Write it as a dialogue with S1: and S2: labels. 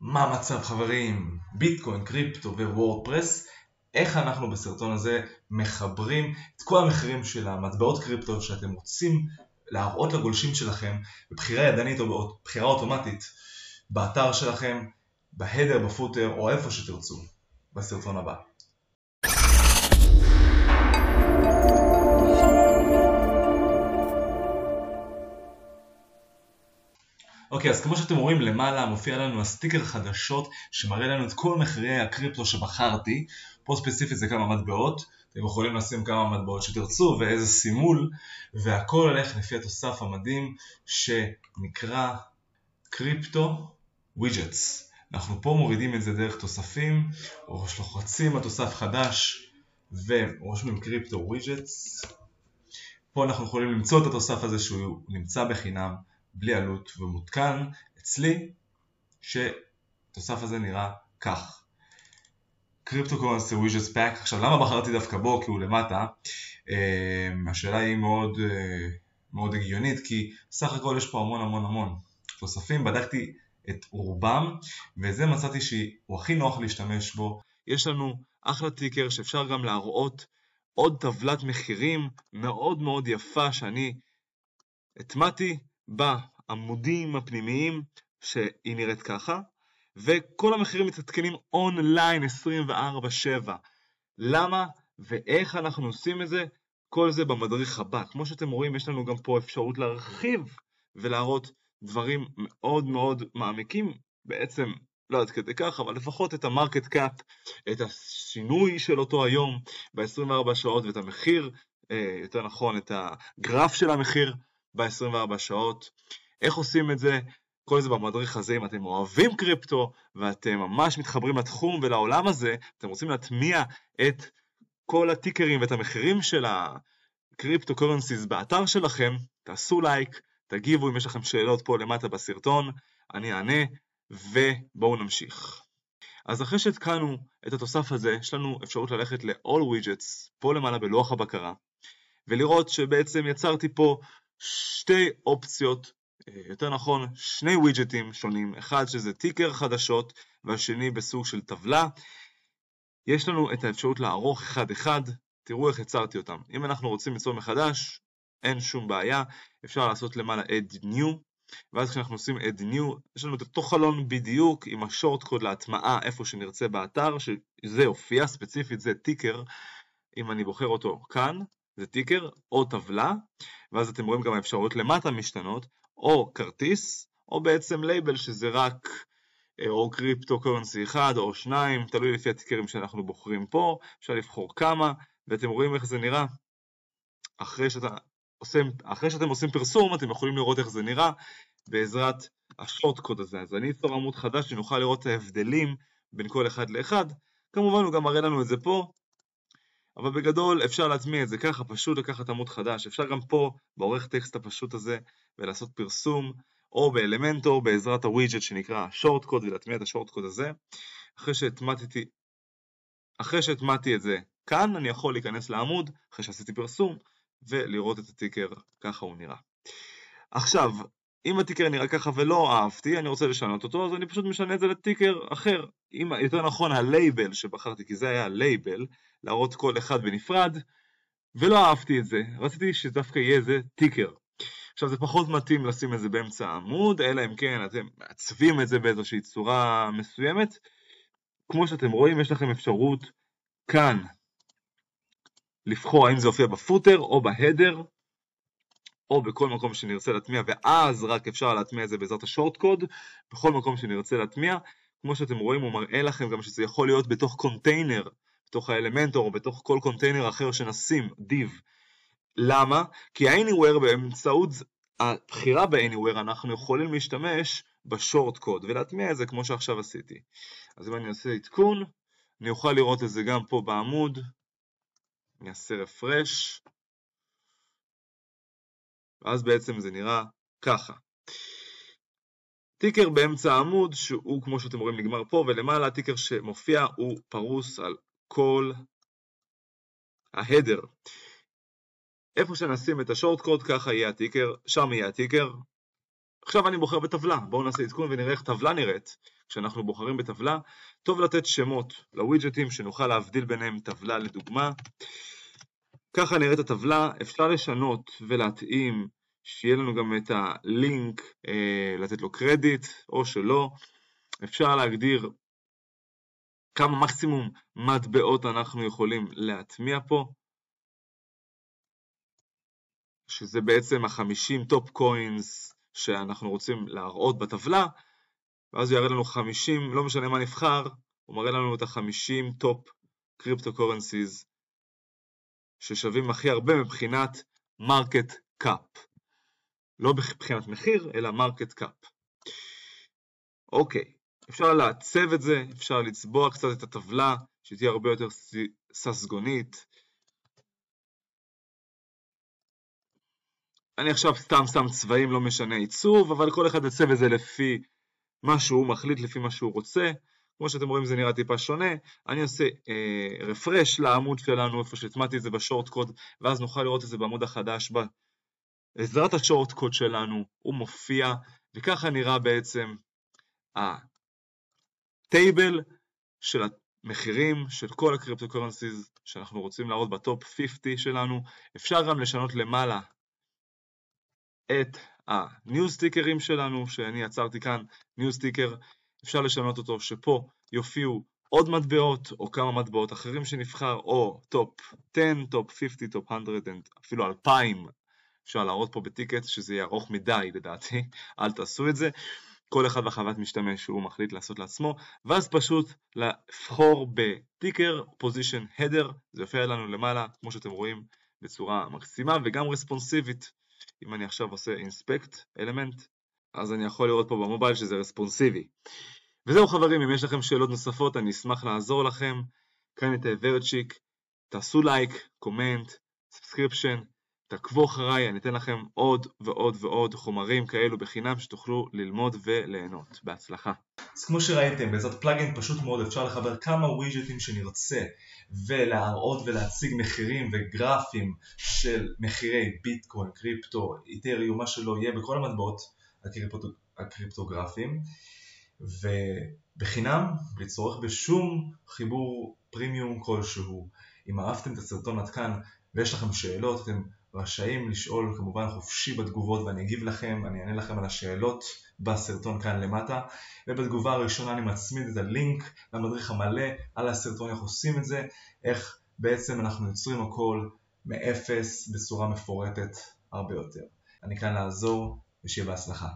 S1: מה המצב חברים? ביטקוין, קריפטו ווורדפרס, איך אנחנו בסרטון הזה מחברים את כל המחירים של המטבעות קריפטו שאתם רוצים להראות לגולשים שלכם בבחירה ידנית או בבחירה אוטומטית באתר שלכם, בהדר, בפוטר או איפה שתרצו בסרטון הבא. אוקיי, אז כמו שאתם רואים למעלה מופיע לנו ה ticker חדשות שמראה לנו את כל מחירי הקריפטו שבחרתי. פה ספציפית זה כמה מטבעות, אתם יכולים לשים כמה מטבעות שתרצו ואיזה סימול, והכל הולך לפי התוסף המדהים שנקרא Crypto Widgets. אנחנו פה מורידים את זה דרך תוספים, או לוחצים על תוסף חדש ורושמים Crypto Widgets. פה אנחנו יכולים למצוא את התוסף הזה שהוא נמצא בחינם. בלי עלות ומותקן אצלי שתוסף הזה נראה כך. קריפטו currency widgets pack, עכשיו למה בחרתי דווקא בו כי הוא למטה? אמ, השאלה היא מאוד, אה, מאוד הגיונית כי סך הכל יש פה המון המון המון תוספים, בדקתי את רובם וזה מצאתי שהוא הכי נוח להשתמש בו. יש לנו אחלה טיקר שאפשר גם להראות עוד טבלת מחירים מאוד מאוד יפה שאני הטמעתי בעמודים הפנימיים שהיא נראית ככה, וכל המחירים מתעדכנים אונליין 24/7. למה ואיך אנחנו עושים את זה? כל זה במדריך הבא. כמו שאתם רואים, יש לנו גם פה אפשרות להרחיב ולהראות דברים מאוד מאוד מעמיקים, בעצם לא עד כדי כך, אבל לפחות את ה market cap, את השינוי של אותו היום ב-24 שעות ואת המחיר, אה, יותר נכון, את הגרף של המחיר ב-24 שעות. איך עושים את זה? כל זה במדריך הזה, אם אתם אוהבים קריפטו ואתם ממש מתחברים לתחום ולעולם הזה, אתם רוצים להטמיע את כל ה tickers ואת המחירים של הקריפטו currencies באתר שלכם, תעשו לייק, תגיבו אם יש לכם שאלות פה למטה בסרטון, אני אענה, ובואו נמשיך. אז אחרי שהתקנו את התוסף הזה, יש לנו אפשרות ללכת ל-all widgets, פה למעלה בלוח הבקרה, ולראות שבעצם יצרתי פה שתי אופציות, אה, יותר נכון שני ווידג'טים שונים, אחד שזה טיקר חדשות והשני בסוג של טבלה. יש לנו את האפשרות לערוך אחד-אחד, תראו איך יצרתי אותם. אם אנחנו רוצים ליצור מחדש, אין שום בעיה, אפשר לעשות למעלה add new, ואז כשאנחנו עושים add new, יש לנו את אותו חלון בדיוק עם ה short code להטמעה איפה שנרצה באתר, שזה יופיע, ספציפית זה ticker, אם אני בוחר אותו כאן, זה ticker או טבלה, ואז אתם רואים גם האפשרויות למטה משתנות, או כרטיס, או בעצם לייבל שזה רק אה, או קריפטו currency אחד או שניים, תלוי לפי ה tickers שאנחנו בוחרים פה, אפשר לבחור כמה, ואתם רואים איך זה נראה. אחרי, שאתה עושים, אחרי שאתם עושים פרסום, אתם יכולים לראות איך זה נראה בעזרת השורט קוד הזה. אז אני אצור עמוד חדש שנוכל לראות את ההבדלים בין כל אחד לאחד. כמובן הוא גם מראה לנו את זה פה, אבל בגדול אפשר להטמיע את זה ככה, פשוט לקחת עמוד חדש. אפשר גם פה, בעורך טקסט הפשוט הזה, ולעשות פרסום, או באלמנטור בעזרת הווידג'ט שנקרא שורט קוד, ולהטמיע את השורט קוד הזה. אחרי שהטמעתי, אחרי שהטמעתי את זה כאן, אני יכול להיכנס לעמוד, אחרי שעשיתי פרסום, ולראות את ה ticker, ככה הוא נראה. עכשיו, אם ה ticker נראה ככה ולא אהבתי, אני רוצה לשנות אותו, אז אני פשוט משנה את זה ל ticker אחר. אם יותר נכון הלייבל שבחרתי, כי זה היה הלייבל, להראות כל אחד בנפרד, ולא אהבתי את זה, רציתי שדווקא יהיה איזה ticker. עכשיו זה פחות מתאים לשים את זה באמצע העמוד, אלא אם כן אתם מעצבים את זה באיזושהי צורה מסוימת. כמו שאתם רואים, יש לכם אפשרות כאן לבחור האם זה יופיע ב footer או ב header, או בכל מקום שנרצה להטמיע, ואז רק אפשר להטמיע את זה בעזרת ה short code, בכל מקום שנרצה להטמיע. כמו שאתם רואים, הוא מראה לכם גם שזה יכול להיות בתוך קונטיינר, בתוך האלמנטור, או בתוך כל קונטיינר אחר שנשים, div. למה? כי ה-Anywhere באמצעות הבחירה ב-Anywhere אנחנו יכולים להשתמש ב short code ולהטמיע את זה כמו שעכשיו עשיתי. אז אם אני אעשה עדכון, אני אוכל לראות את זה גם פה בעמוד, אני אעשה רפרש, ואז בעצם זה נראה ככה. טיקר באמצע העמוד שהוא כמו שאתם רואים נגמר פה ולמעלה הטיקר שמופיע הוא פרוס על כל ההדר. איפה שנשים את השורט קוד ככה יהיה הטיקר, שם יהיה הטיקר. עכשיו אני בוחר בטבלה, בואו נעשה עדכון ונראה איך טבלה נראית.
S2: כשאנחנו בוחרים בטבלה, טוב לתת שמות לווידג'טים שנוכל להבדיל ביניהם טבלה לדוגמה. ככה נראית הטבלה, אפשר לשנות ולהתאים שיהיה לנו גם את הלינק, אה, לתת לו קרדיט או שלא. אפשר להגדיר כמה מקסימום מטבעות אנחנו יכולים להטמיע פה, שזה בעצם החמישים top coins שאנחנו רוצים להראות בטבלה, ואז הוא יראה לנו 50, לא משנה מה נבחר, הוא מראה לנו את ה-50 top קריפטו currencies ששווים הכי הרבה מבחינת market cap. לא מבחינת מחיר, אלא market cap. אוקיי, אפשר לעצב את זה, אפשר לצבוע קצת את הטבלה, שתהיה הרבה יותר ססגונית. אני עכשיו סתם שם צבעים, לא משנה עיצוב, אבל כל אחד יצב את זה לפי מה שהוא מחליט, לפי מה שהוא רוצה. כמו שאתם רואים זה נראה טיפה שונה, אני עושה אה, רפרש לעמוד שלנו, איפה שהטמעתי את זה בשורט קוד, ואז נוכל לראות את זה בעמוד החדש. בעזרת השורט קוד שלנו, הוא מופיע, וככה נראה בעצם ה table של המחירים של כל הקריפטו currencies שאנחנו רוצים להראות ב top 50 שלנו. אפשר גם לשנות למעלה את ה news tickers שלנו, שאני יצרתי כאן news ticker, אפשר לשנות אותו שפה יופיעו עוד מטבעות או כמה מטבעות אחרים שנבחר, או top 10, top 50, top 100, אפילו 2,000 אפשר להראות פה בטיקר שזה יהיה ארוך מדי לדעתי, אל תעשו את זה. כל אחד בחוויית משתמש שהוא מחליט לעשות לעצמו, ואז פשוט לבחור ב ticker position header, זה יופיע לנו למעלה, כמו שאתם רואים, בצורה מקסימה וגם רספונסיבית. אם אני עכשיו עושה inspect element, אז אני יכול לראות פה במובייל שזה רספונסיבי. וזהו חברים, אם יש לכם שאלות נוספות, אני אשמח לעזור לכם. כאן את ורצ'יק, תעשו לייק, comment, subscription, תעקבו אחריי, אני אתן לכם עוד ועוד ועוד חומרים כאלו בחינם שתוכלו ללמוד וליהנות. בהצלחה.
S1: אז כמו שראיתם, בעזרת פלאגין פשוט מאוד אפשר לחבר כמה ווידג'טים שנרצה ולהראות ולהציג מחירים וגרפים של מחירי ביטקוין, קריפטו, איתריום, מה שלא יהיה בכל המטבעות הקריפטוגרפיים ובחינם, בלי צורך בשום חיבור פרימיום כלשהו. אם אהבתם את הסרטון עד כאן ויש לכם שאלות, אתם רשאים לשאול כמובן חופשי בתגובות ואני אגיב לכם, אני אענה לכם על השאלות בסרטון כאן למטה ובתגובה הראשונה אני מצמיד את הלינק למדריך המלא על הסרטון איך עושים את זה, איך בעצם אנחנו יוצרים הכל מאפס בצורה מפורטת הרבה יותר. אני כאן לעזור ושיהיה בהצלחה.